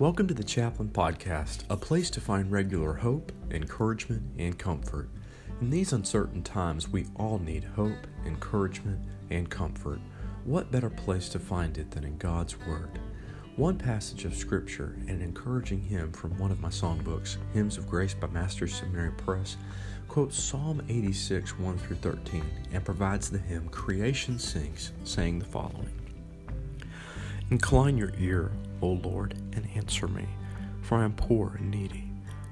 Welcome to the Chaplain Podcast, a place to find regular hope, encouragement, and comfort. In these uncertain times, we all need hope, encouragement, and comfort. What better place to find it than in God's Word? One passage of Scripture and an encouraging hymn from one of my songbooks, Hymns of Grace by Masters Seminary Press, quotes Psalm 86 1 through 13 and provides the hymn Creation Sings, saying the following Incline your ear, O Lord, and answer me, for I am poor and needy.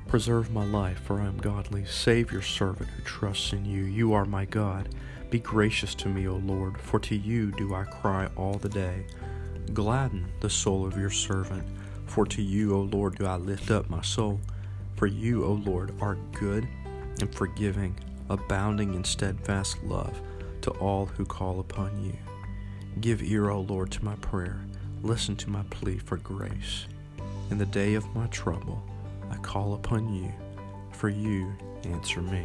Preserve my life, for I am godly. Save your servant who trusts in you. You are my God. Be gracious to me, O Lord, for to you do I cry all the day. Gladden the soul of your servant, for to you, O Lord, do I lift up my soul. For you, O Lord, are good and forgiving, abounding in steadfast love to all who call upon you. Give ear, O Lord, to my prayer. Listen to my plea for grace. In the day of my trouble, I call upon you, for you answer me.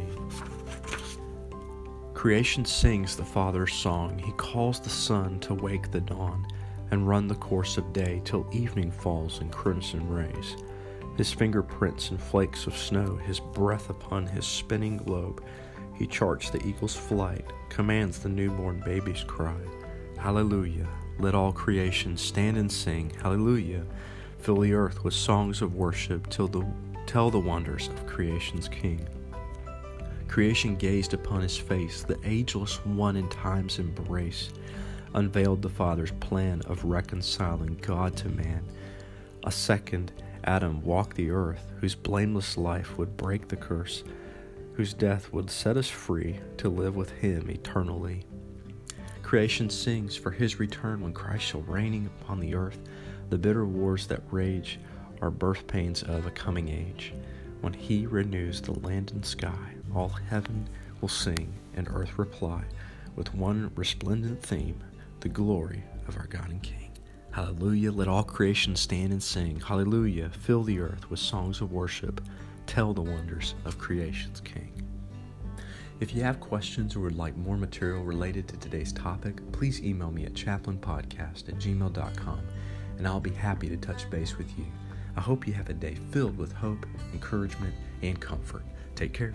Creation sings the Father's song. He calls the sun to wake the dawn and run the course of day till evening falls in crimson rays. His fingerprints in flakes of snow, his breath upon his spinning globe. He charts the eagle's flight, commands the newborn baby's cry. Hallelujah! Let all creation stand and sing. Hallelujah! Fill the earth with songs of worship till the tell the wonders of creation's king. Creation gazed upon his face, the ageless one in time's embrace, unveiled the Father's plan of reconciling God to man. A second Adam walked the earth, whose blameless life would break the curse, whose death would set us free to live with him eternally. Creation sings for his return when Christ shall reign upon the earth. The bitter wars that rage are birth pains of a coming age. When he renews the land and sky, all heaven will sing and earth reply with one resplendent theme the glory of our God and King. Hallelujah, let all creation stand and sing. Hallelujah, fill the earth with songs of worship. Tell the wonders of creation's King. If you have questions or would like more material related to today's topic, please email me at chaplainpodcast at gmail.com and I'll be happy to touch base with you. I hope you have a day filled with hope, encouragement, and comfort. Take care.